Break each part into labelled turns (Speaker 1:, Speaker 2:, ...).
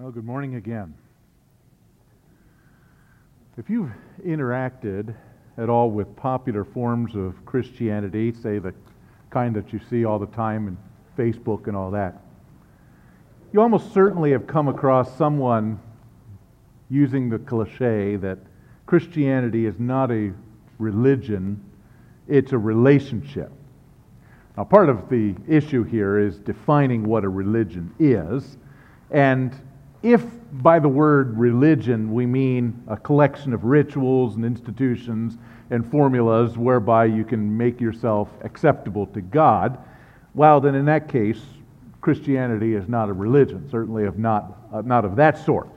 Speaker 1: Well, good morning again. If you've interacted at all with popular forms of Christianity, say the kind that you see all the time in Facebook and all that, you almost certainly have come across someone using the cliche that Christianity is not a religion, it's a relationship. Now, part of the issue here is defining what a religion is. And if by the word religion we mean a collection of rituals and institutions and formulas whereby you can make yourself acceptable to God, well, then in that case, Christianity is not a religion, certainly of not, uh, not of that sort.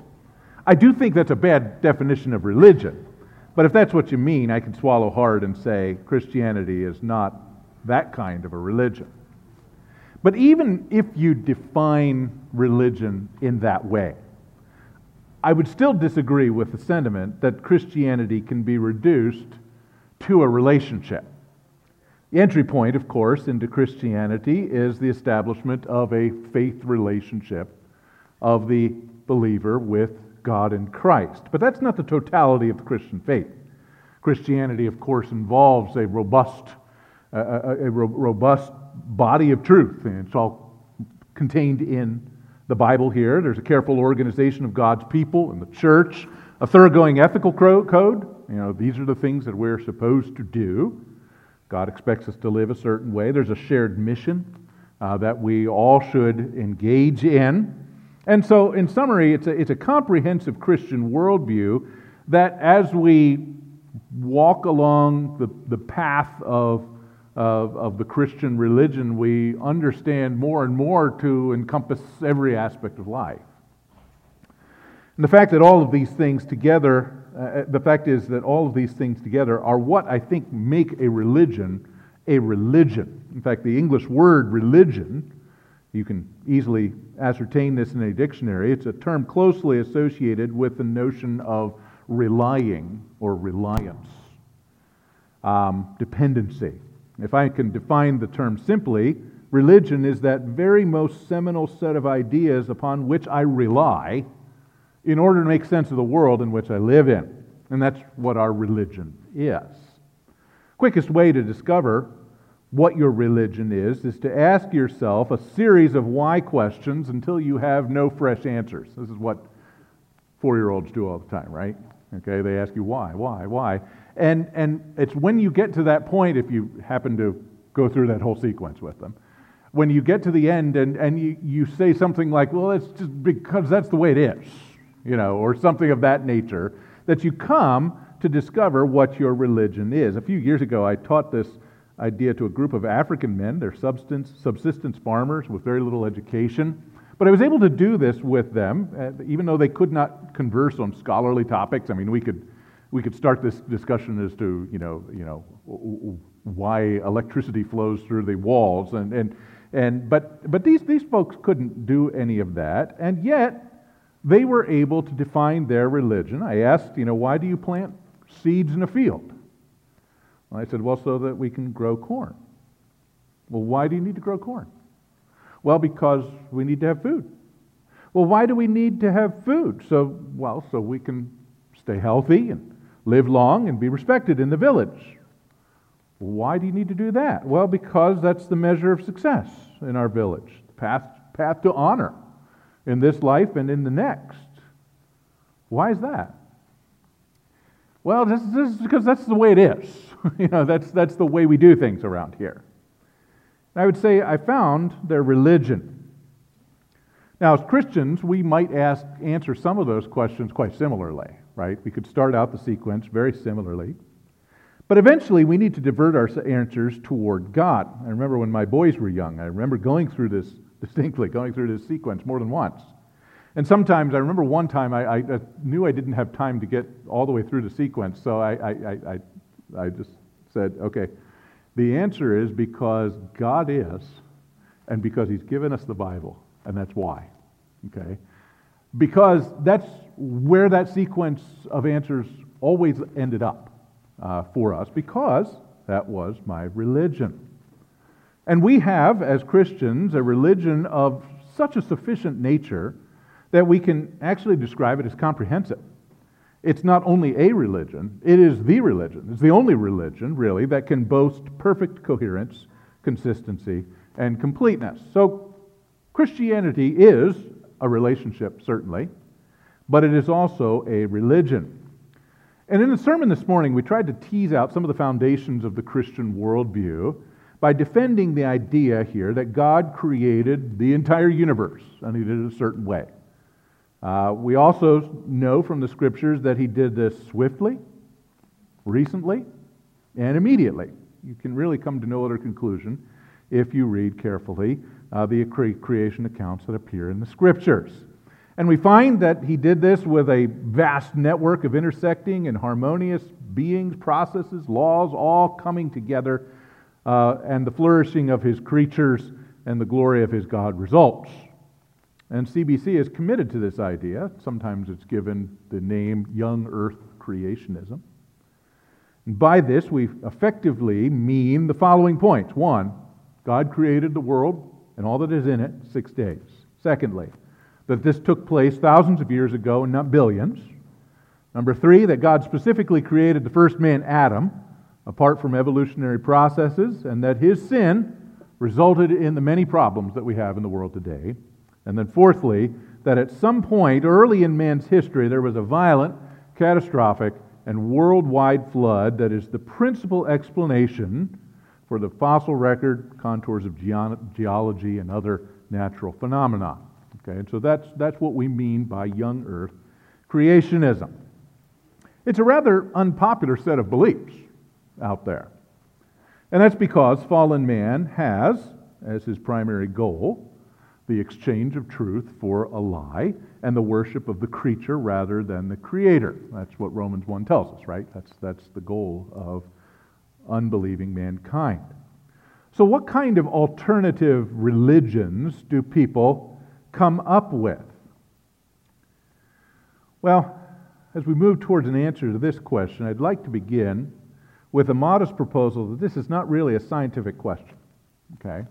Speaker 1: I do think that's a bad definition of religion, but if that's what you mean, I can swallow hard and say Christianity is not that kind of a religion. But even if you define religion in that way, I would still disagree with the sentiment that Christianity can be reduced to a relationship. The entry point, of course, into Christianity is the establishment of a faith relationship of the believer with God and Christ. But that's not the totality of the Christian faith. Christianity, of course, involves a robust, uh, uh, uh, a, a, a robust body of truth, and it's all contained in the Bible here. There's a careful organization of God's people and the church, a thoroughgoing ethical code. You know, these are the things that we're supposed to do. God expects us to live a certain way. There's a shared mission uh, that we all should engage in. And so, in summary, it's a, it's a comprehensive Christian worldview that as we walk along the, the path of of, of the Christian religion, we understand more and more to encompass every aspect of life. And the fact that all of these things together, uh, the fact is that all of these things together are what I think make a religion a religion. In fact, the English word religion, you can easily ascertain this in a dictionary, it's a term closely associated with the notion of relying or reliance, um, dependency. If I can define the term simply, religion is that very most seminal set of ideas upon which I rely in order to make sense of the world in which I live in. And that's what our religion is. Quickest way to discover what your religion is is to ask yourself a series of why questions until you have no fresh answers. This is what four year olds do all the time, right? Okay, they ask you why, why, why. And, and it's when you get to that point, if you happen to go through that whole sequence with them, when you get to the end and, and you, you say something like, well, it's just because that's the way it is, you know, or something of that nature, that you come to discover what your religion is. A few years ago, I taught this idea to a group of African men. They're substance, subsistence farmers with very little education. But I was able to do this with them, uh, even though they could not converse on scholarly topics. I mean, we could we could start this discussion as to you know you know why electricity flows through the walls and and and but but these these folks couldn't do any of that. And yet they were able to define their religion. I asked you know why do you plant seeds in a field? Well, i said well so that we can grow corn. Well why do you need to grow corn? Well because we need to have food. Well why do we need to have food? So well so we can stay healthy and live long and be respected in the village. Why do you need to do that? Well, because that's the measure of success in our village, the path, path to honor in this life and in the next. Why is that? Well, this, this is because that's the way it is. you know, that's, that's the way we do things around here. And I would say I found their religion. Now, as Christians, we might ask, answer some of those questions quite similarly right? We could start out the sequence very similarly. But eventually, we need to divert our answers toward God. I remember when my boys were young, I remember going through this distinctly, going through this sequence more than once. And sometimes, I remember one time I, I, knew I didn't have time to get all the way through the sequence, so I, I, I, I just said, okay, the answer is because God is, and because He's given us the Bible, and that's why. Okay? Because that's where that sequence of answers always ended up uh, for us, because that was my religion. And we have, as Christians, a religion of such a sufficient nature that we can actually describe it as comprehensive. It's not only a religion, it is the religion. It's the only religion, really, that can boast perfect coherence, consistency, and completeness. So, Christianity is a relationship, certainly, but it is also a religion. And in the sermon this morning, we tried to tease out some of the foundations of the Christian worldview by defending the idea here that God created the entire universe, and He did it a certain way. Uh, we also know from the scriptures that He did this swiftly, recently, and immediately. You can really come to no other conclusion if you read carefully uh, the creation accounts that appear in the scriptures. And we find that he did this with a vast network of intersecting and harmonious beings, processes, laws, all coming together, uh, and the flourishing of his creatures and the glory of his God results. And CBC is committed to this idea. Sometimes it's given the name Young Earth Creationism. And by this, we effectively mean the following points. One, God created the world and all that is in it six days. Secondly, that this took place thousands of years ago and not billions. Number three, that God specifically created the first man, Adam, apart from evolutionary processes, and that his sin resulted in the many problems that we have in the world today. And then, fourthly, that at some point early in man's history, there was a violent, catastrophic, and worldwide flood that is the principal explanation for the fossil record, contours of geology, and other natural phenomena. Okay, and so that's, that's what we mean by young earth creationism. It's a rather unpopular set of beliefs out there. And that's because fallen man has, as his primary goal, the exchange of truth for a lie and the worship of the creature rather than the creator. That's what Romans 1 tells us, right? That's, that's the goal of unbelieving mankind. So, what kind of alternative religions do people come up with? Well, as we move towards an answer to this question, I'd like to begin with a modest proposal that this is not really a scientific question. Okay?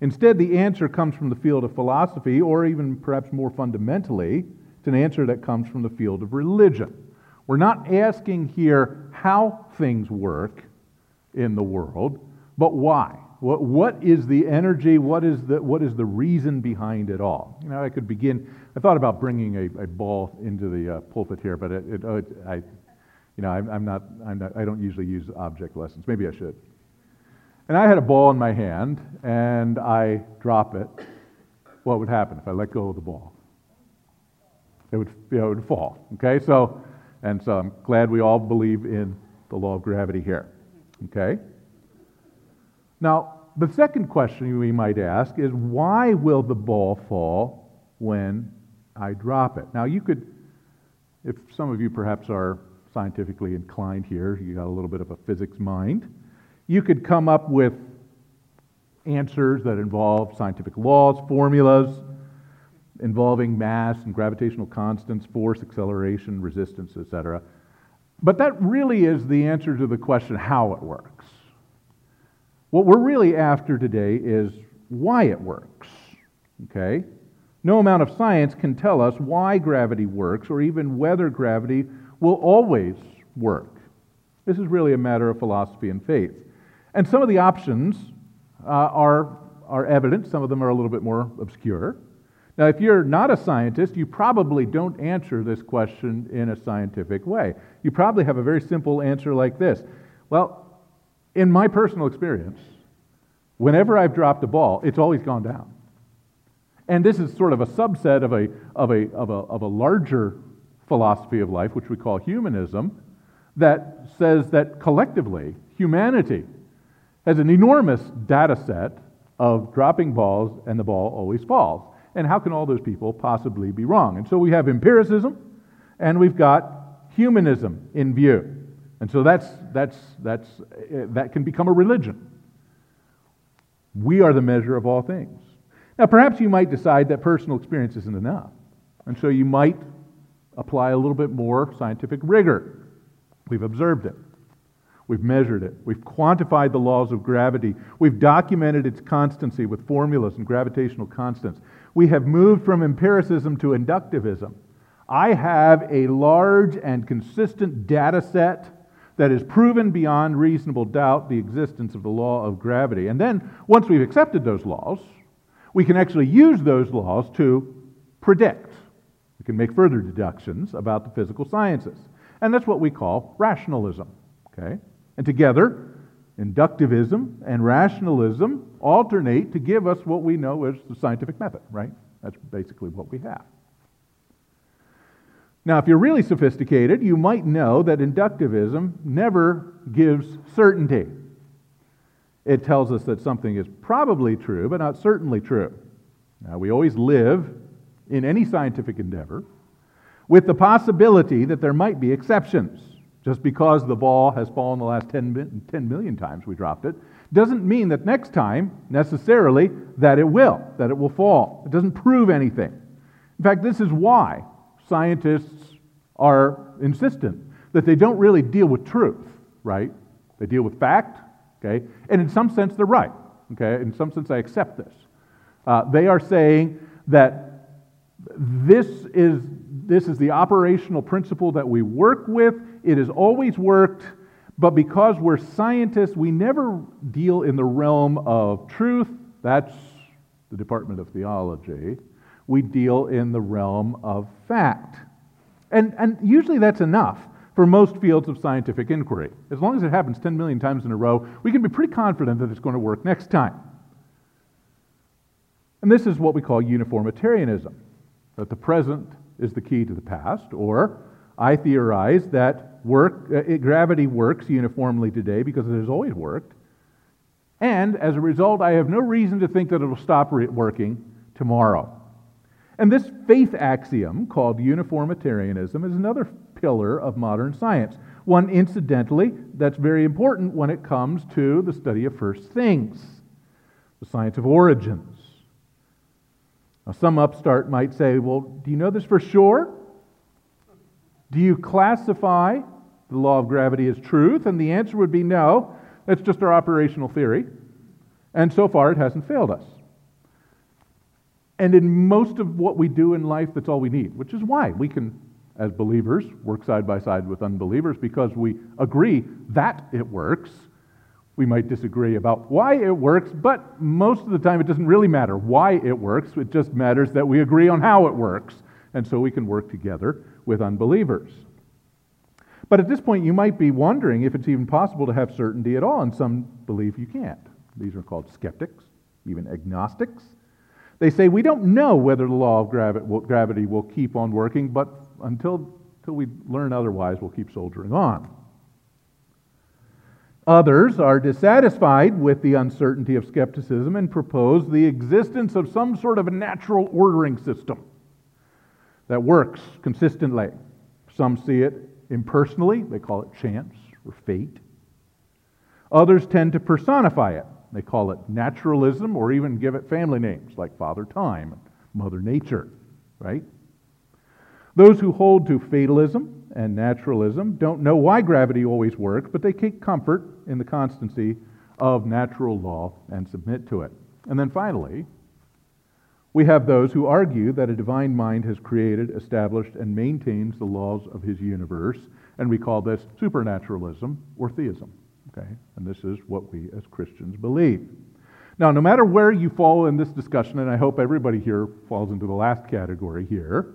Speaker 1: Instead, the answer comes from the field of philosophy, or even perhaps more fundamentally, it's an answer that comes from the field of religion. We're not asking here how things work in the world, but why. What, what is the energy? What is the, what is the reason behind it all? You know, I could begin. I thought about bringing a, a ball into the uh, pulpit here, but it, it, oh, it, I, you know, I'm, I'm, not, I'm not, I don't usually use object lessons. Maybe I should. And I had a ball in my hand, and I drop it. What would happen if I let go of the ball? It would, you know, it would fall. Okay, so, and so I'm glad we all believe in the law of gravity here. Okay. Now, the second question we might ask is why will the ball fall when I drop it? Now, you could, if some of you perhaps are scientifically inclined here, you got a little bit of a physics mind, you could come up with answers that involve scientific laws, formulas involving mass and gravitational constants, force, acceleration, resistance, etc. But that really is the answer to the question how it works. What we're really after today is why it works. Okay? No amount of science can tell us why gravity works or even whether gravity will always work. This is really a matter of philosophy and faith. And some of the options uh, are, are evident, some of them are a little bit more obscure. Now, if you're not a scientist, you probably don't answer this question in a scientific way. You probably have a very simple answer like this Well, in my personal experience, whenever I've dropped a ball, it's always gone down. And this is sort of a subset of a, of a, of a, of a larger philosophy of life, which we call humanism, that says that collectively, humanity has an enormous data set of dropping balls and the ball always falls. And how can all those people possibly be wrong? And so we have empiricism and we've got humanism in view. And so that's, that's, that's, eh, that can become a religion. We are the measure of all things. Now, perhaps you might decide that personal experience isn't enough. And so you might apply a little bit more scientific rigor. We've observed it. We've measured it. We've quantified the laws of gravity. We've documented its constancy with formulas and gravitational constants. We have moved from empiricism to inductivism. I have a large and consistent data set that has proven beyond reasonable doubt the existence of the law of gravity. And then, once we've accepted those laws, we can actually use those laws to predict. We can make further deductions about the physical sciences. And that's what we call rationalism. Okay? And together, inductivism and rationalism alternate to give us what we know as the scientific method, right? That's basically what we have. Now, if you're really sophisticated, you might know that inductivism never gives certainty. It tells us that something is probably true, but not certainly true. Now, we always live in any scientific endeavor with the possibility that there might be exceptions. Just because the ball has fallen the last 10, 10 million times we dropped it, doesn't mean that next time, necessarily, that it will, that it will fall. It doesn't prove anything. In fact, this is why scientists are insistent that they don't really deal with truth, right? They deal with fact, okay? And in some sense, they're right, okay? In some sense, I accept this. Uh, they are saying that this is, this is the operational principle that we work with. It has always worked, but because we're scientists, we never deal in the realm of truth. That's the Department of Theology. We deal in the realm of fact. And, and usually that's enough for most fields of scientific inquiry. As long as it happens 10 million times in a row, we can be pretty confident that it's going to work next time. And this is what we call uniformitarianism that the present is the key to the past, or I theorize that work, uh, gravity works uniformly today because it has always worked. And as a result, I have no reason to think that it will stop re- working tomorrow. And this faith axiom, called uniformitarianism, is another pillar of modern science. One, incidentally, that's very important when it comes to the study of first things, the science of origins. Now, some upstart might say, Well, do you know this for sure? Do you classify the law of gravity as truth? And the answer would be no. That's just our operational theory. And so far, it hasn't failed us. And in most of what we do in life, that's all we need, which is why we can, as believers, work side by side with unbelievers because we agree that it works. We might disagree about why it works, but most of the time it doesn't really matter why it works. It just matters that we agree on how it works. And so we can work together with unbelievers. But at this point, you might be wondering if it's even possible to have certainty at all, and some believe you can't. These are called skeptics, even agnostics. They say, we don't know whether the law of gravity will keep on working, but until, until we learn otherwise, we'll keep soldiering on. Others are dissatisfied with the uncertainty of skepticism and propose the existence of some sort of a natural ordering system that works consistently. Some see it impersonally, they call it chance or fate. Others tend to personify it. They call it naturalism or even give it family names like Father Time and Mother Nature, right? Those who hold to fatalism and naturalism don't know why gravity always works, but they take comfort in the constancy of natural law and submit to it. And then finally, we have those who argue that a divine mind has created, established, and maintains the laws of his universe, and we call this supernaturalism or theism. Okay? And this is what we as Christians believe. Now, no matter where you fall in this discussion, and I hope everybody here falls into the last category here,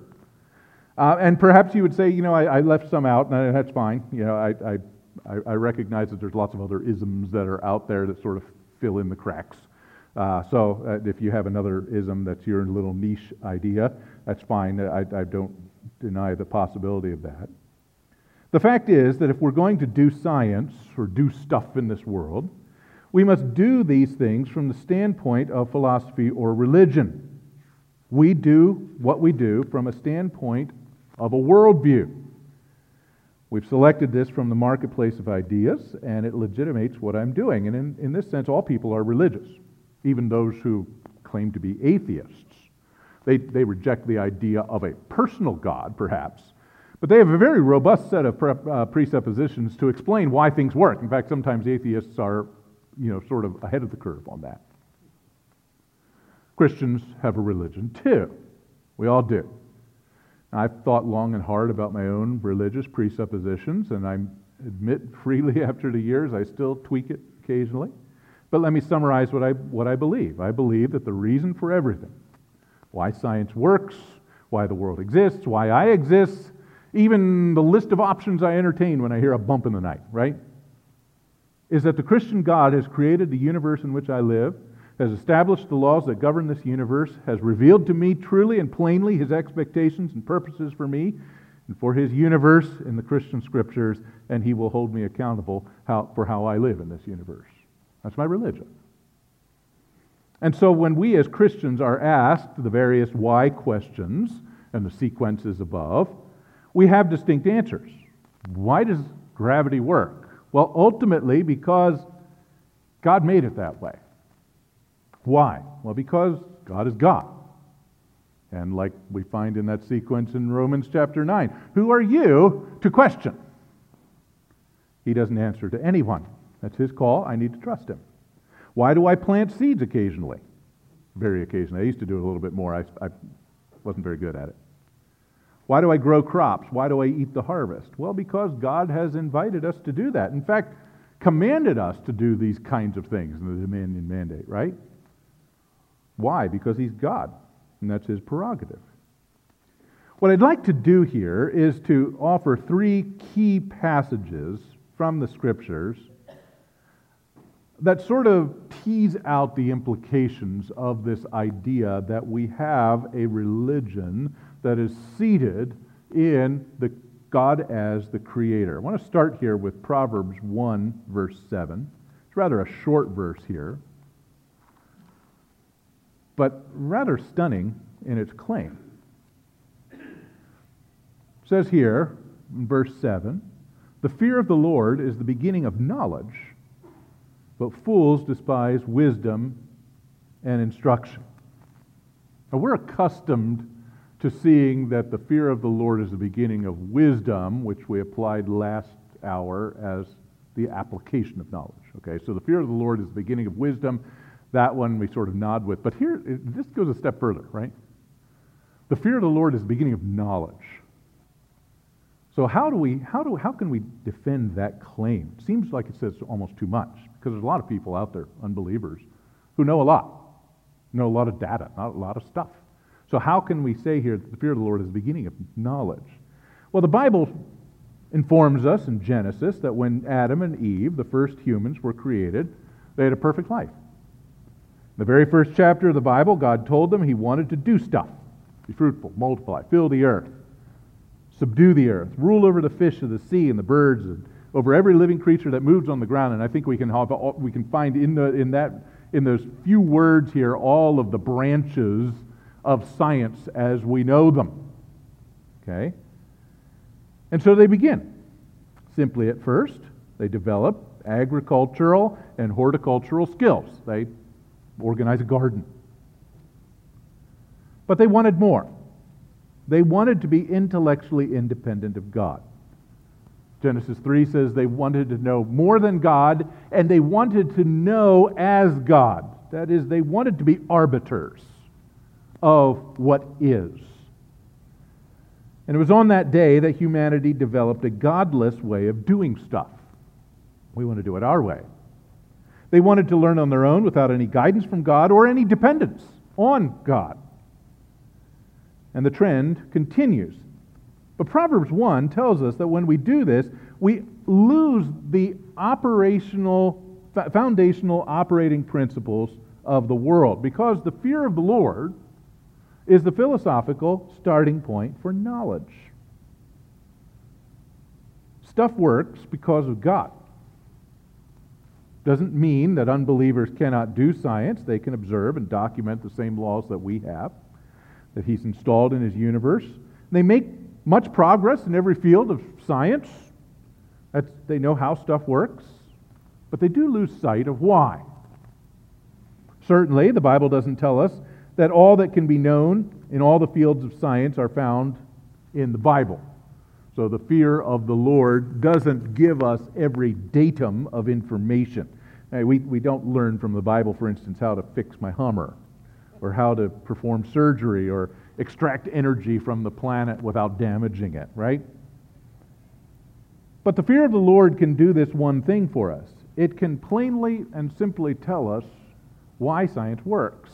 Speaker 1: uh, and perhaps you would say, you know, I, I left some out, and that's fine. You know, I, I, I, recognize that there's lots of other isms that are out there that sort of fill in the cracks. Uh, so uh, if you have another ism that's your little niche idea, that's fine. I, I don't deny the possibility of that. The fact is that if we're going to do science or do stuff in this world, we must do these things from the standpoint of philosophy or religion. We do what we do from a standpoint of a worldview. We've selected this from the marketplace of ideas, and it legitimates what I'm doing. And in, in this sense, all people are religious, even those who claim to be atheists. They, they reject the idea of a personal God, perhaps, but they have a very robust set of pre- uh, presuppositions to explain why things work. In fact, sometimes atheists are, you know, sort of ahead of the curve on that. Christians have a religion too. We all do. I've thought long and hard about my own religious presuppositions, and I admit freely after the years I still tweak it occasionally. But let me summarize what I, what I believe. I believe that the reason for everything, why science works, why the world exists, why I exist, even the list of options I entertain when I hear a bump in the night, right? Is that the Christian God has created the universe in which I live has established the laws that govern this universe, has revealed to me truly and plainly his expectations and purposes for me and for his universe in the Christian scriptures, and he will hold me accountable how, for how I live in this universe. That's my religion. And so when we as Christians are asked the various why questions and the sequences above, we have distinct answers. Why does gravity work? Well, ultimately, because God made it that way. Why? Well, because God is God. And like we find in that sequence in Romans chapter 9, who are you to question? He doesn't answer to anyone. That's his call. I need to trust him. Why do I plant seeds occasionally? Very occasionally. I used to do it a little bit more. I, I wasn't very good at it. Why do I grow crops? Why do I eat the harvest? Well, because God has invited us to do that. In fact, commanded us to do these kinds of things in the dominion mandate, right? Why? Because he's God, and that's his prerogative. What I'd like to do here is to offer three key passages from the scriptures that sort of tease out the implications of this idea that we have a religion that is seated in the God as the creator. I want to start here with Proverbs 1 verse 7. It's rather a short verse here but rather stunning in its claim. It says here in verse 7 The fear of the Lord is the beginning of knowledge, but fools despise wisdom and instruction. Now, we're accustomed to seeing that the fear of the Lord is the beginning of wisdom, which we applied last hour as the application of knowledge. Okay, so the fear of the Lord is the beginning of wisdom, that one we sort of nod with. But here, this goes a step further, right? The fear of the Lord is the beginning of knowledge. So how do we, how do, how can we defend that claim? It seems like it says almost too much because there's a lot of people out there, unbelievers, who know a lot, know a lot of data, not a lot of stuff. So how can we say here that the fear of the Lord is the beginning of knowledge? Well, the Bible informs us in Genesis that when Adam and Eve, the first humans, were created, they had a perfect life. In The very first chapter of the Bible, God told them he wanted to do stuff be fruitful, multiply, fill the earth, subdue the earth, rule over the fish of the sea and the birds, and over every living creature that moves on the ground. And I think we can, have, we can find in, the, in, that, in those few words here all of the branches of science as we know them. Okay? And so they begin. Simply at first, they develop agricultural and horticultural skills. They organize a garden. But they wanted more. They wanted to be intellectually independent of God. Genesis 3 says they wanted to know more than God, and they wanted to know as God. That is, they wanted to be arbiters of what is. And it was on that day that humanity developed a godless way of doing stuff. We want to do it our way. They wanted to learn on their own without any guidance from God or any dependence on God. And the trend continues. But Proverbs 1 tells us that when we do this, we lose the operational, foundational operating principles of the world because the fear of the Lord is the philosophical starting point for knowledge. Stuff works because of God. Doesn't mean that unbelievers cannot do science. They can observe and document the same laws that we have, that He's installed in His universe. They make much progress in every field of science. That's, they know how stuff works, but they do lose sight of why. Certainly, the Bible doesn't tell us that all that can be known in all the fields of science are found in the Bible. So the fear of the Lord doesn't give us every datum of information. We, we don't learn from the Bible, for instance, how to fix my Hummer. or how to perform surgery or extract energy from the planet without damaging it, right? But the fear of the Lord can do this one thing for us it can plainly and simply tell us why science works.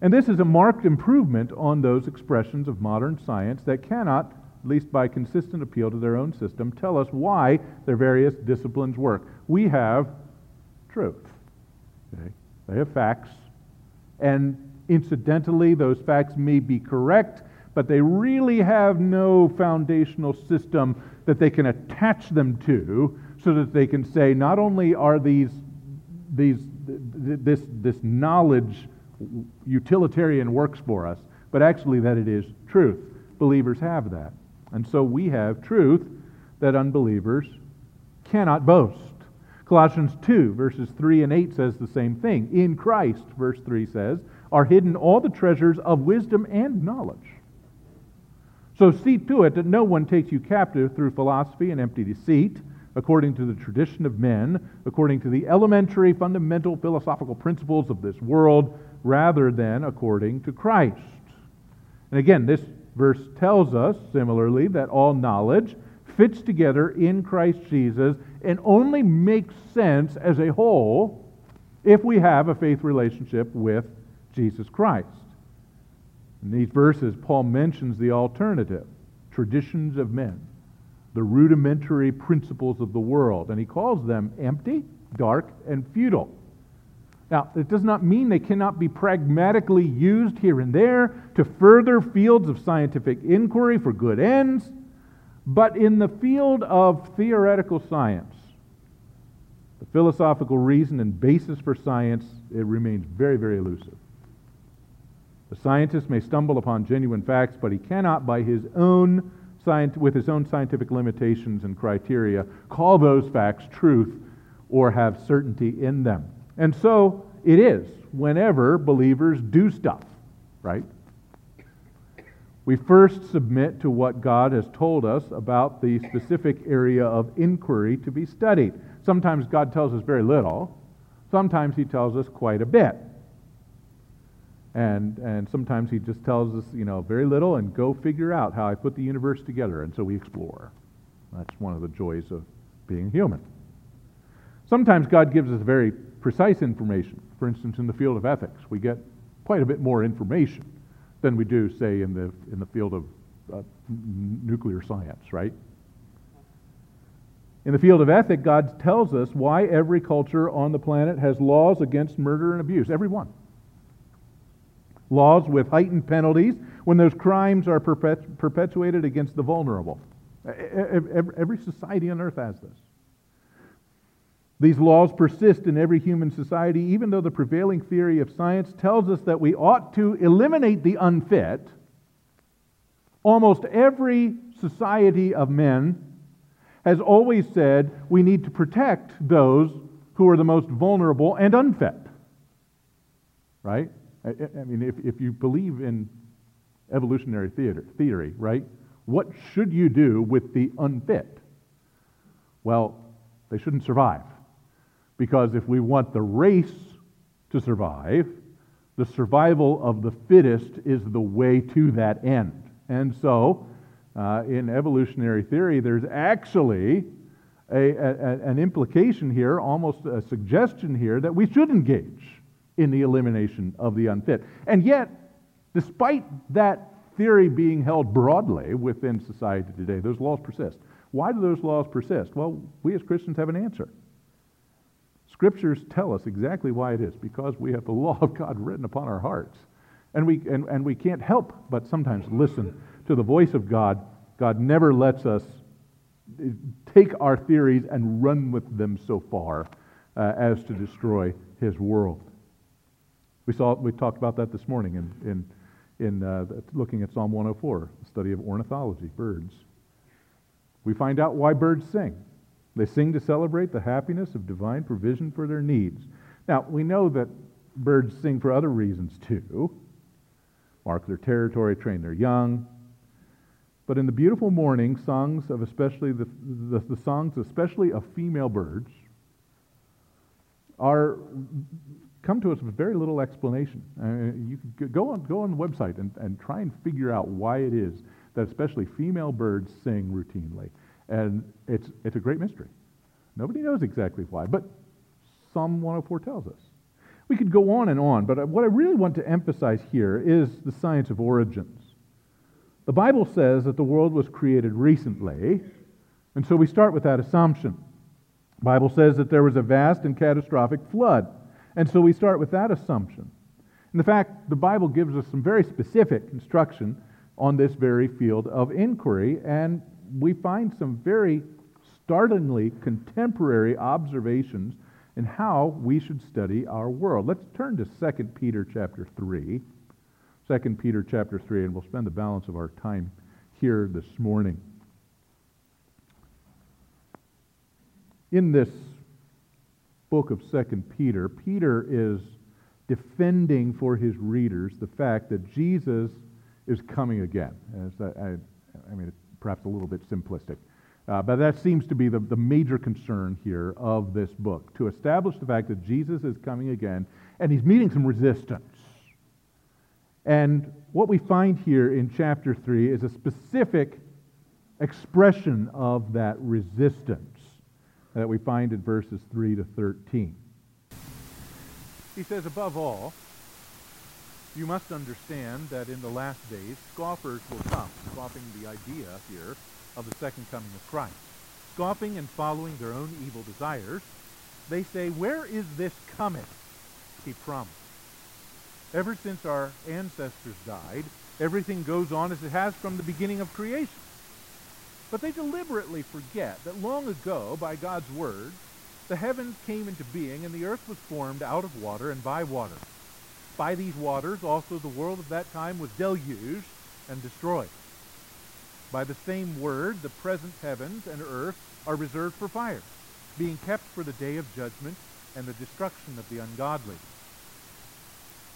Speaker 1: And this is a marked improvement on those expressions of modern science that cannot, at least by consistent appeal to their own system, tell us why their various disciplines work. We have truth. Okay? They have facts. And incidentally, those facts may be correct, but they really have no foundational system that they can attach them to so that they can say not only are these, these this, this knowledge utilitarian works for us, but actually that it is truth. Believers have that. And so we have truth that unbelievers cannot boast. Colossians 2, verses 3 and 8 says the same thing. In Christ, verse 3 says, are hidden all the treasures of wisdom and knowledge. So see to it that no one takes you captive through philosophy and empty deceit according to the tradition of men, according to the elementary fundamental philosophical principles of this world, rather than according to Christ. And again, this verse tells us, similarly, that all knowledge fits together in Christ Jesus and only makes sense as a whole if we have a faith relationship with Jesus Christ. In these verses, Paul mentions the alternative traditions of men the rudimentary principles of the world, and he calls them empty, dark, and futile. Now, it does not mean they cannot be pragmatically used here and there to further fields of scientific inquiry for good ends, but in the field of theoretical science, the philosophical reason and basis for science, it remains very, very elusive. The scientist may stumble upon genuine facts, but he cannot, by his own with his own scientific limitations and criteria, call those facts truth or have certainty in them. And so it is whenever believers do stuff, right? We first submit to what God has told us about the specific area of inquiry to be studied. Sometimes God tells us very little, sometimes He tells us quite a bit. And, and sometimes he just tells us, you know, very little and go figure out how I put the universe together. And so we explore. That's one of the joys of being human. Sometimes God gives us very precise information. For instance, in the field of ethics, we get quite a bit more information than we do, say, in the, in the field of uh, nuclear science, right? In the field of ethics, God tells us why every culture on the planet has laws against murder and abuse. Every one laws with heightened penalties when those crimes are perpet- perpetuated against the vulnerable. Every society on earth has this. These laws persist in every human society, even though the prevailing theory of science tells us that we ought to eliminate the unfit. Almost every society of men has always said we need to protect those who are the most vulnerable and unfit. Right? I, I mean, if, if you believe in evolutionary theater, theory, right, what should you do with the unfit? Well, they shouldn't survive. Because if we want the race to survive, the survival of the fittest is the way to that end. And so, uh, in evolutionary theory, there's actually a, a, an implication here, almost a suggestion here, that we should engage in the elimination of the unfit. And yet, despite that theory being held broadly within society today, those laws persist. Why do those laws persist? Well, we as Christians have an answer. Scriptures tell us exactly why it is because we have the law of God written upon our hearts. And we, and, and we can't help but sometimes listen to the voice of God. God never lets us take our theories and run with them so far uh, as to destroy his world. We, saw, we talked about that this morning in, in, in uh, looking at Psalm 104, the study of ornithology, birds. We find out why birds sing. They sing to celebrate the happiness of divine provision for their needs. Now, we know that birds sing for other reasons too mark their territory, train their young. But in the beautiful morning, songs of especially the, the, the songs, especially of female birds, are come to us with very little explanation. You can go on, go on the website and, and try and figure out why it is that especially female birds sing routinely. And it's, it's a great mystery. Nobody knows exactly why, but Psalm 104 tells us. We could go on and on, but what I really want to emphasize here is the science of origins. The Bible says that the world was created recently, and so we start with that assumption. The Bible says that there was a vast and catastrophic flood, and so we start with that assumption. In fact, the Bible gives us some very specific instruction on this very field of inquiry, and we find some very startlingly contemporary observations in how we should study our world. Let's turn to 2 Peter chapter 3. 2 Peter chapter 3, and we'll spend the balance of our time here this morning. In this book of Second Peter, Peter is defending for his readers the fact that Jesus is coming again. As I, I mean, perhaps a little bit simplistic. Uh, but that seems to be the, the major concern here of this book to establish the fact that Jesus is coming again and he's meeting some resistance. And what we find here in chapter 3 is a specific expression of that resistance that we find in verses 3 to 13. He says, above all, you must understand that in the last days, scoffers will come, scoffing the idea here of the second coming of Christ. Scoffing and following their own evil desires, they say, Where is this coming? He promised. Ever since our ancestors died, everything goes on as it has from the beginning of creation. But they deliberately forget that long ago, by God's word, the heavens came into being and the earth was formed out of water and by water. By these waters also the world of that time was deluged and destroyed. By the same word, the present heavens and earth are reserved for fire, being kept for the day of judgment and the destruction of the ungodly.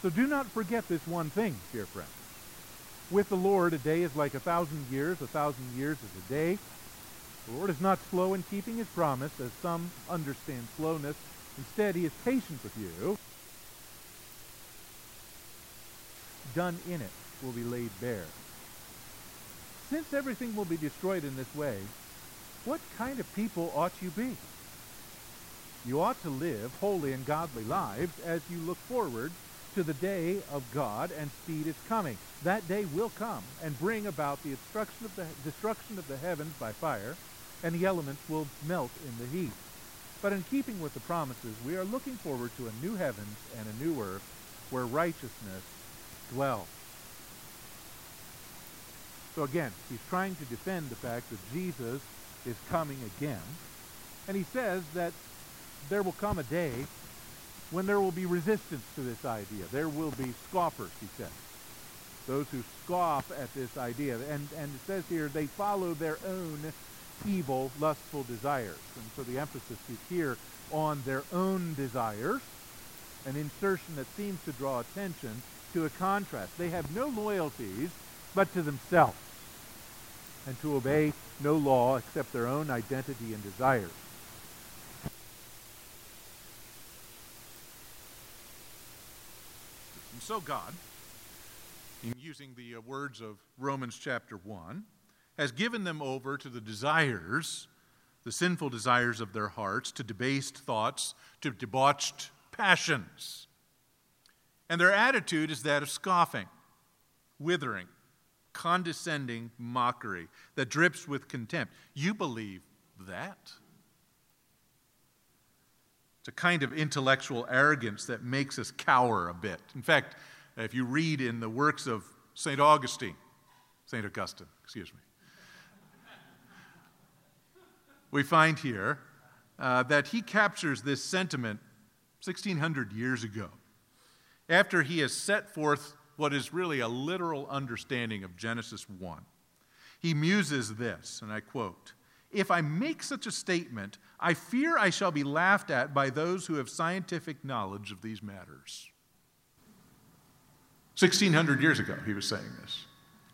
Speaker 1: So do not forget this one thing, dear friends. With the Lord, a day is like a thousand years, a thousand years is a day. The Lord is not slow in keeping his promise, as some understand slowness. Instead, he is patient with you, done in it will be laid bare. Since everything will be destroyed in this way, what kind of people ought you be? You ought to live holy and godly lives as you look forward to the day of God and speed is coming. That day will come and bring about the destruction of the, destruction of the heavens by fire, and the elements will melt in the heat. But in keeping with the promises, we are looking forward to a new heavens and a new earth where righteousness dwells. So again, he's trying to defend the fact that Jesus is coming again. And he says that there will come a day when there will be resistance to this idea. There will be scoffers, he says. Those who scoff at this idea. And, and it says here, they follow their own evil, lustful desires. And so the emphasis is here on their own desires, an insertion that seems to draw attention to a contrast. They have no loyalties but to themselves, and to obey no law except their own identity and desires.
Speaker 2: And so God, in using the uh, words of Romans chapter 1, has given them over to the desires, the sinful desires of their hearts, to debased thoughts, to debauched passions. And their attitude is that of scoffing, withering, condescending mockery that drips with contempt. You believe that? It's a kind of intellectual arrogance that makes us cower a bit. In fact, if you read in the works of St. Augustine, St. Augustine, excuse me, we find here uh, that he captures this sentiment 1600 years ago after he has set forth what is really a literal understanding of Genesis 1. He muses this, and I quote If I make such a statement, I fear I shall be laughed at by those who have scientific knowledge of these matters. 1600 years ago, he was saying this.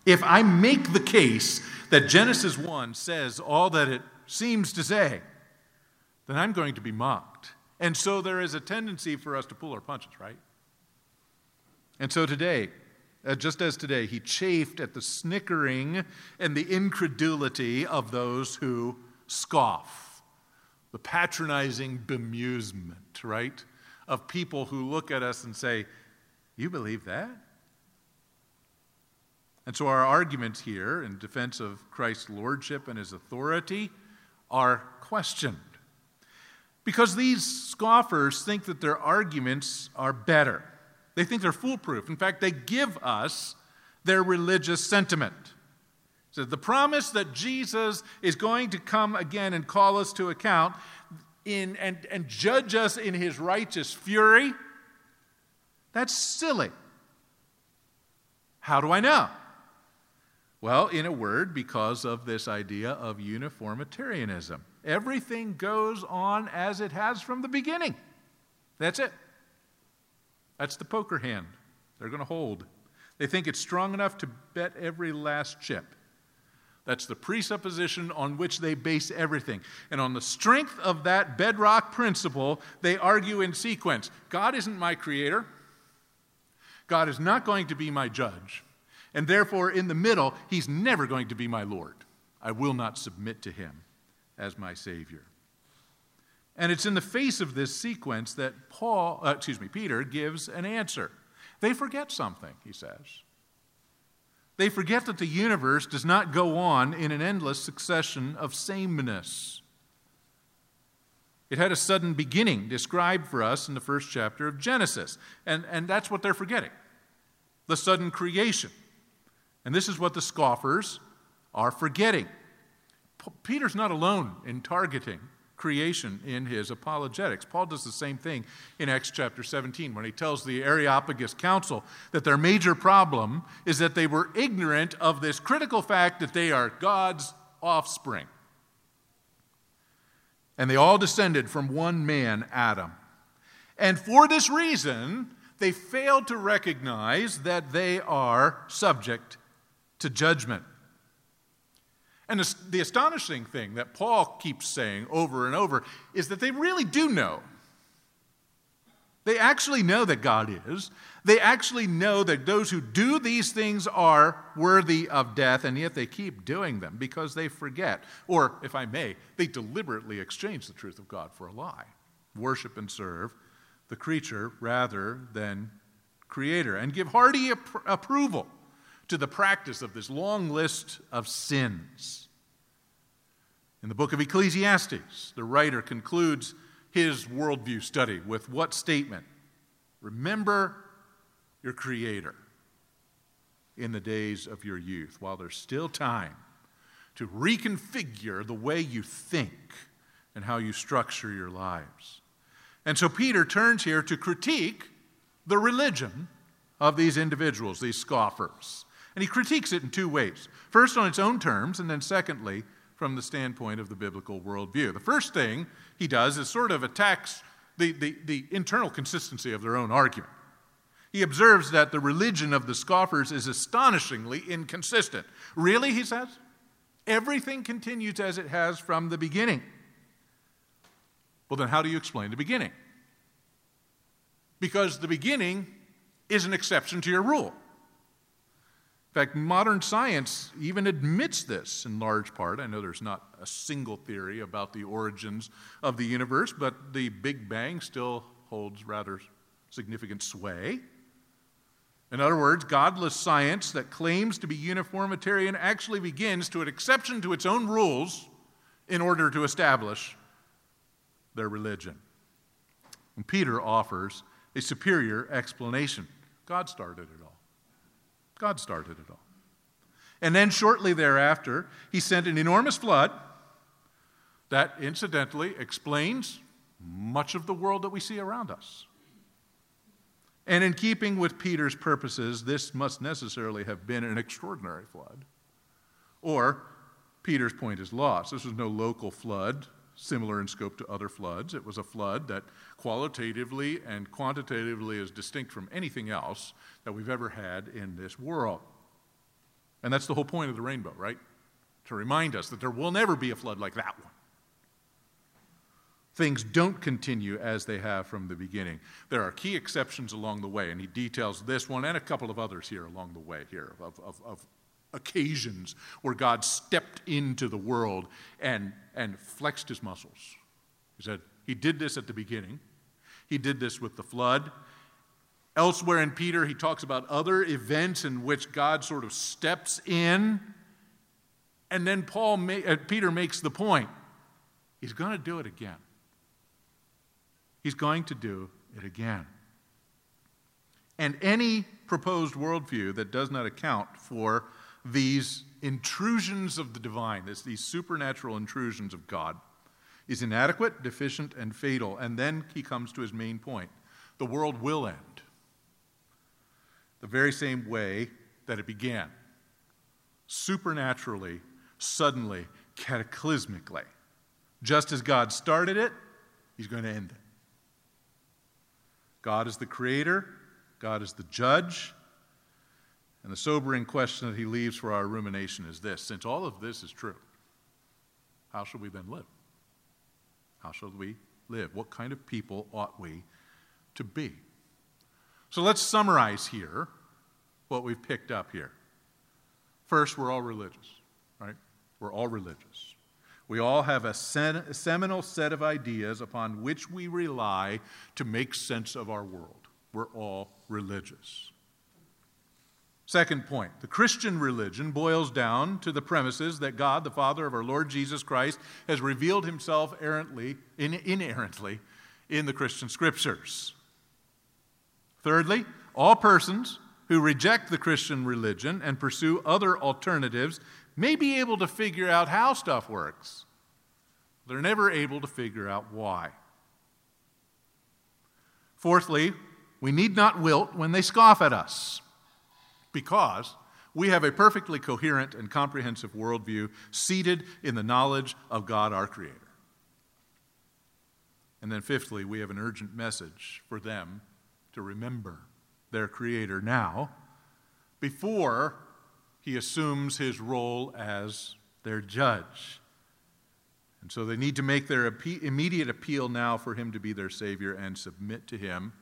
Speaker 2: If I make the case that Genesis 1 says all that it seems to say, then I'm going to be mocked.
Speaker 1: And so there is a tendency for us to pull our punches, right? And so today, uh, just as today, he chafed at the snickering and the incredulity of those who scoff, the patronizing bemusement, right? Of people who look at us and say, You believe that? And so our arguments here in defense of Christ's lordship and his authority are questioned. Because these scoffers think that their arguments are better. They think they're foolproof. In fact, they give us their religious sentiment. So the promise that Jesus is going to come again and call us to account in, and, and judge us in his righteous fury, that's silly. How do I know? Well, in a word, because of this idea of uniformitarianism. Everything goes on as it has from the beginning. That's it. That's the poker hand they're going to hold. They think it's strong enough to bet every last chip. That's the presupposition on which they base everything. And on the strength of that bedrock principle, they argue in sequence God isn't my creator, God is not going to be my judge. And therefore, in the middle, he's never going to be my Lord. I will not submit to him as my Savior. And it's in the face of this sequence that Paul, uh, excuse me, Peter gives an answer. They forget something, he says. They forget that the universe does not go on in an endless succession of sameness. It had a sudden beginning described for us in the first chapter of Genesis. And, and that's what they're forgetting the sudden creation. And this is what the scoffers are forgetting. P- Peter's not alone in targeting creation in his apologetics. Paul does the same thing in Acts chapter 17 when he tells the Areopagus Council that their major problem is that they were ignorant of this critical fact that they are God's offspring. And they all descended from one man, Adam. And for this reason, they failed to recognize that they are subject to judgment. And the astonishing thing that Paul keeps saying over and over is that they really do know. They actually know that God is. They actually know that those who do these things are worthy of death, and yet they keep doing them because they forget. Or, if I may, they deliberately exchange the truth of God for a lie, worship and serve the creature rather than creator, and give hearty approval to the practice of this long list of sins. In the book of Ecclesiastes, the writer concludes his worldview study with what statement? Remember your Creator in the days of your youth, while there's still time to reconfigure the way you think and how you structure your lives. And so Peter turns here to critique the religion of these individuals, these scoffers. And he critiques it in two ways. First, on its own terms, and then secondly, from the standpoint of the biblical worldview. The first thing he does is sort of attacks the, the, the internal consistency of their own argument. He observes that the religion of the scoffers is astonishingly inconsistent. Really, he says? Everything continues as it has from the beginning. Well, then, how do you explain the beginning? Because the beginning is an exception to your rule. In fact, modern science even admits this in large part. I know there's not a single theory about the origins of the universe, but the Big Bang still holds rather significant sway. In other words, godless science that claims to be uniformitarian actually begins to an exception to its own rules in order to establish their religion. And Peter offers a superior explanation. God started it all. God started it all. And then shortly thereafter, he sent an enormous flood that incidentally explains much of the world that we see around us. And in keeping with Peter's purposes, this must necessarily have been an extraordinary flood. Or Peter's point is lost. This was no local flood, similar in scope to other floods. It was a flood that qualitatively and quantitatively is distinct from anything else that we've ever had in this world. And that's the whole point of the rainbow, right? To remind us that there will never be a flood like that one. things don't continue as they have from the beginning. There are key exceptions along the way, and he details this one and a couple of others here along the way here of, of, of occasions where God stepped into the world and, and flexed his muscles. He said, He did this at the beginning, He did this with the flood. Elsewhere in Peter, he talks about other events in which God sort of steps in. And then Paul, uh, Peter makes the point he's going to do it again. He's going to do it again. And any proposed worldview that does not account for these intrusions of the divine, this, these supernatural intrusions of God, is inadequate, deficient, and fatal. And then he comes to his main point the world will end the very same way that it began supernaturally, suddenly, cataclysmically. Just as God started it, he's going to end it. God is the creator, God is the judge. And the sobering question that he leaves for our rumination is this since all of this is true, how shall we then live? How shall we live? What kind of people ought we to be? So let's summarize here what we've picked up here. First, we're all religious, right? We're all religious. We all have a seminal set of ideas upon which we rely to make sense of our world. We're all religious. Second point the Christian religion boils down to the premises that God, the Father of our Lord Jesus Christ, has revealed himself errantly, inerrantly in the Christian scriptures. Thirdly, all persons who reject the Christian religion and pursue other alternatives may be able to figure out how stuff works. They're never able to figure out why. Fourthly, we need not wilt when they scoff at us because we have a perfectly coherent and comprehensive worldview seated in the knowledge of God our Creator. And then, fifthly, we have an urgent message for them to remember their Creator now before he assumes his role as their judge. And so they need to make their immediate appeal now for him to be their Savior and submit to him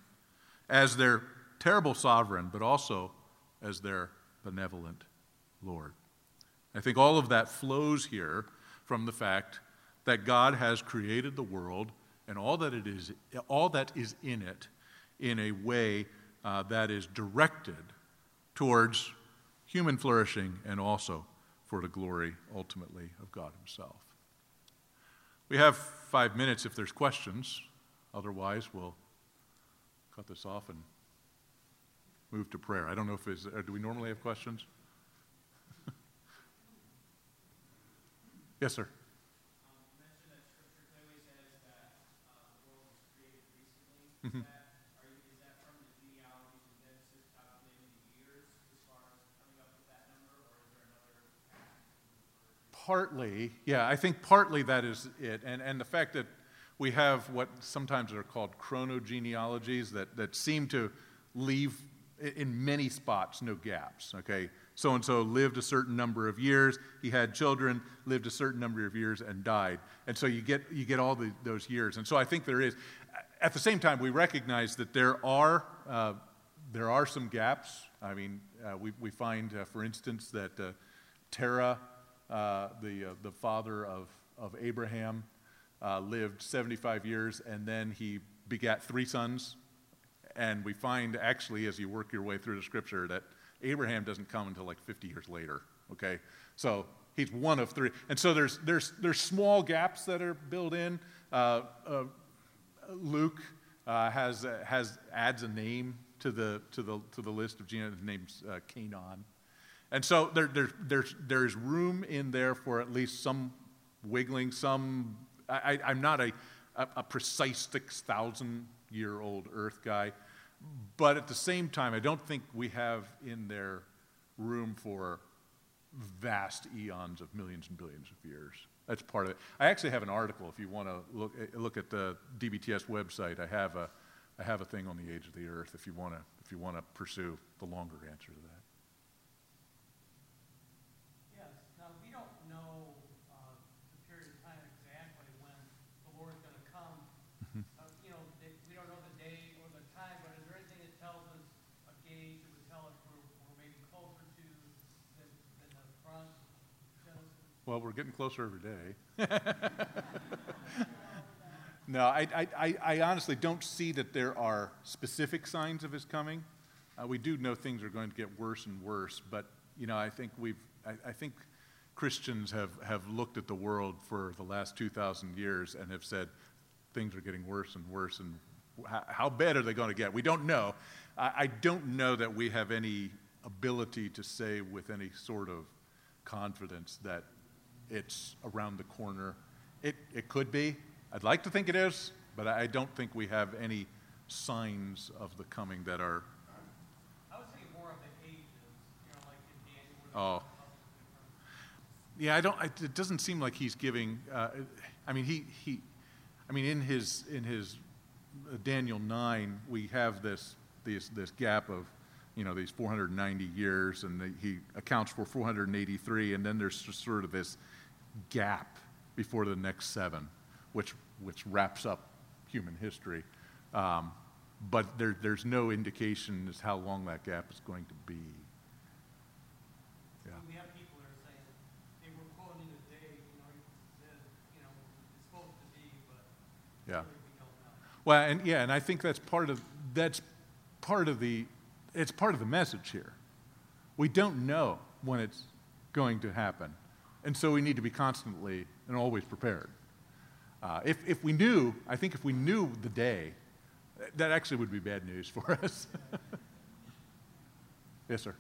Speaker 1: as their terrible sovereign, but also as their benevolent Lord. I think all of that flows here from the fact that God has created the world and all that it is all that is in it in a way uh, that is directed towards human flourishing and also for the glory ultimately of God himself. We have 5 minutes if there's questions. Otherwise, we'll cut this off and move to prayer. I don't know if is uh, do we normally have questions? yes, sir. Um, mm-hmm. partly, yeah, I think partly that is it. And, and the fact that we have what sometimes are called chronogenealogies that, that seem to leave in many spots, no gaps. Okay, so and so lived a certain number of years. He had children, lived a certain number of years, and died. And so you get you get all the, those years. And so I think there is. At the same time, we recognize that there are uh, there are some gaps. I mean, uh, we we find, uh, for instance, that uh, Terah, uh, the uh, the father of of Abraham, lived 75 years, and then he begat three sons and we find actually, as you work your way through the scripture, that Abraham doesn't come until like 50 years later. Okay? So he's one of three. And so there's, there's, there's small gaps that are built in. Uh, uh, Luke uh, has, has, adds a name to the, to the, to the list of name's uh, Cainan. And so there, there, there's, there's room in there for at least some wiggling, some. I, am not a, a, a precise 6,000 year old earth guy. But at the same time, I don't think we have in there room for vast eons of millions and billions of years. That's part of it. I actually have an article if you want to look, eh, look at the DBTS website. I have a, I have a thing on the age of the earth if you want to, if you want to pursue the longer answer to that.
Speaker 3: we don't know the day or the time, but is there anything that
Speaker 4: tells us a gauge that would tell us we're, we're maybe closer
Speaker 3: to than, than the front?
Speaker 1: Well, we're getting closer every day. no, I, I, I honestly don't see that there are specific signs of his coming. Uh, we do know things are going to get worse and worse, but you know, I think we've, I, I think Christians have, have looked at the world for the last 2,000 years and have said, things are getting worse and worse and how, how bad are they going to get? We don't know. I, I don't know that we have any ability to say with any sort of confidence that it's around the corner. It, it could be. I'd like to think it is, but I don't think we have any signs of the coming that are.
Speaker 4: I was thinking more of the ages, you know, like in
Speaker 1: Daniel. Oh. Yeah, I don't. It doesn't seem like he's giving. Uh, I mean, he, he. I mean, in his in his Daniel nine, we have this this this gap of you know, these 490 years, and the, he accounts for 483, and then there's sort of this gap before the next seven, which, which wraps up human history. Um, but there, there's no indication as how long that gap is going to be.
Speaker 4: Yeah.
Speaker 1: Well, and yeah, and I think that's part of that's part of the it's part of the message here. We don't know when it's going to happen. And so we need to be constantly and always prepared. Uh, if, if we knew, I think if we knew the day, that actually would be bad news for us. yes, sir.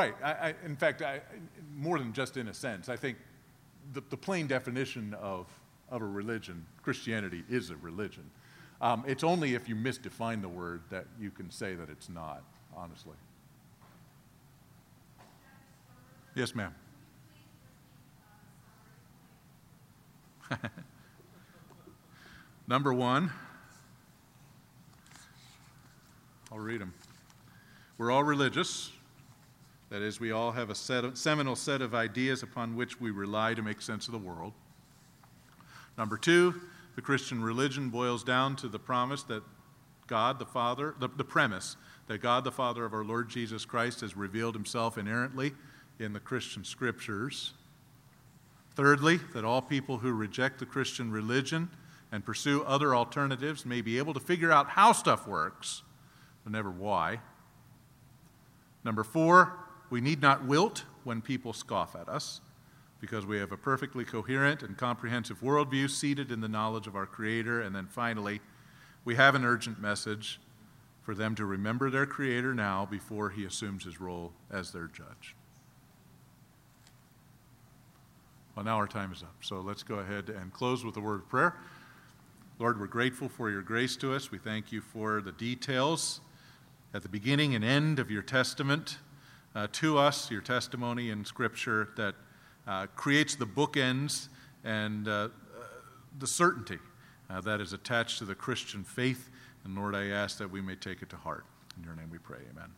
Speaker 1: Right. I, I, in fact, I, more than just in a sense, I think the, the plain definition of, of a religion, Christianity is a religion. Um, it's only if you misdefine the word that you can say that it's not, honestly. Yes, ma'am. Number one, I'll read them. We're all religious. That is, we all have a set of, seminal set of ideas upon which we rely to make sense of the world. Number two, the Christian religion boils down to the promise that God the Father, the, the premise that God the Father of our Lord Jesus Christ has revealed himself inerrantly in the Christian scriptures. Thirdly, that all people who reject the Christian religion and pursue other alternatives may be able to figure out how stuff works, but never why. Number four, we need not wilt when people scoff at us because we have a perfectly coherent and comprehensive worldview seated in the knowledge of our Creator. And then finally, we have an urgent message for them to remember their Creator now before He assumes His role as their judge. Well, now our time is up. So let's go ahead and close with a word of prayer. Lord, we're grateful for your grace to us. We thank you for the details at the beginning and end of your testament uh, to us, your testimony in Scripture that uh, creates the bookends and uh, the certainty uh, that is attached to the Christian faith. And Lord, I ask that we may take it to heart. In your name we pray. Amen.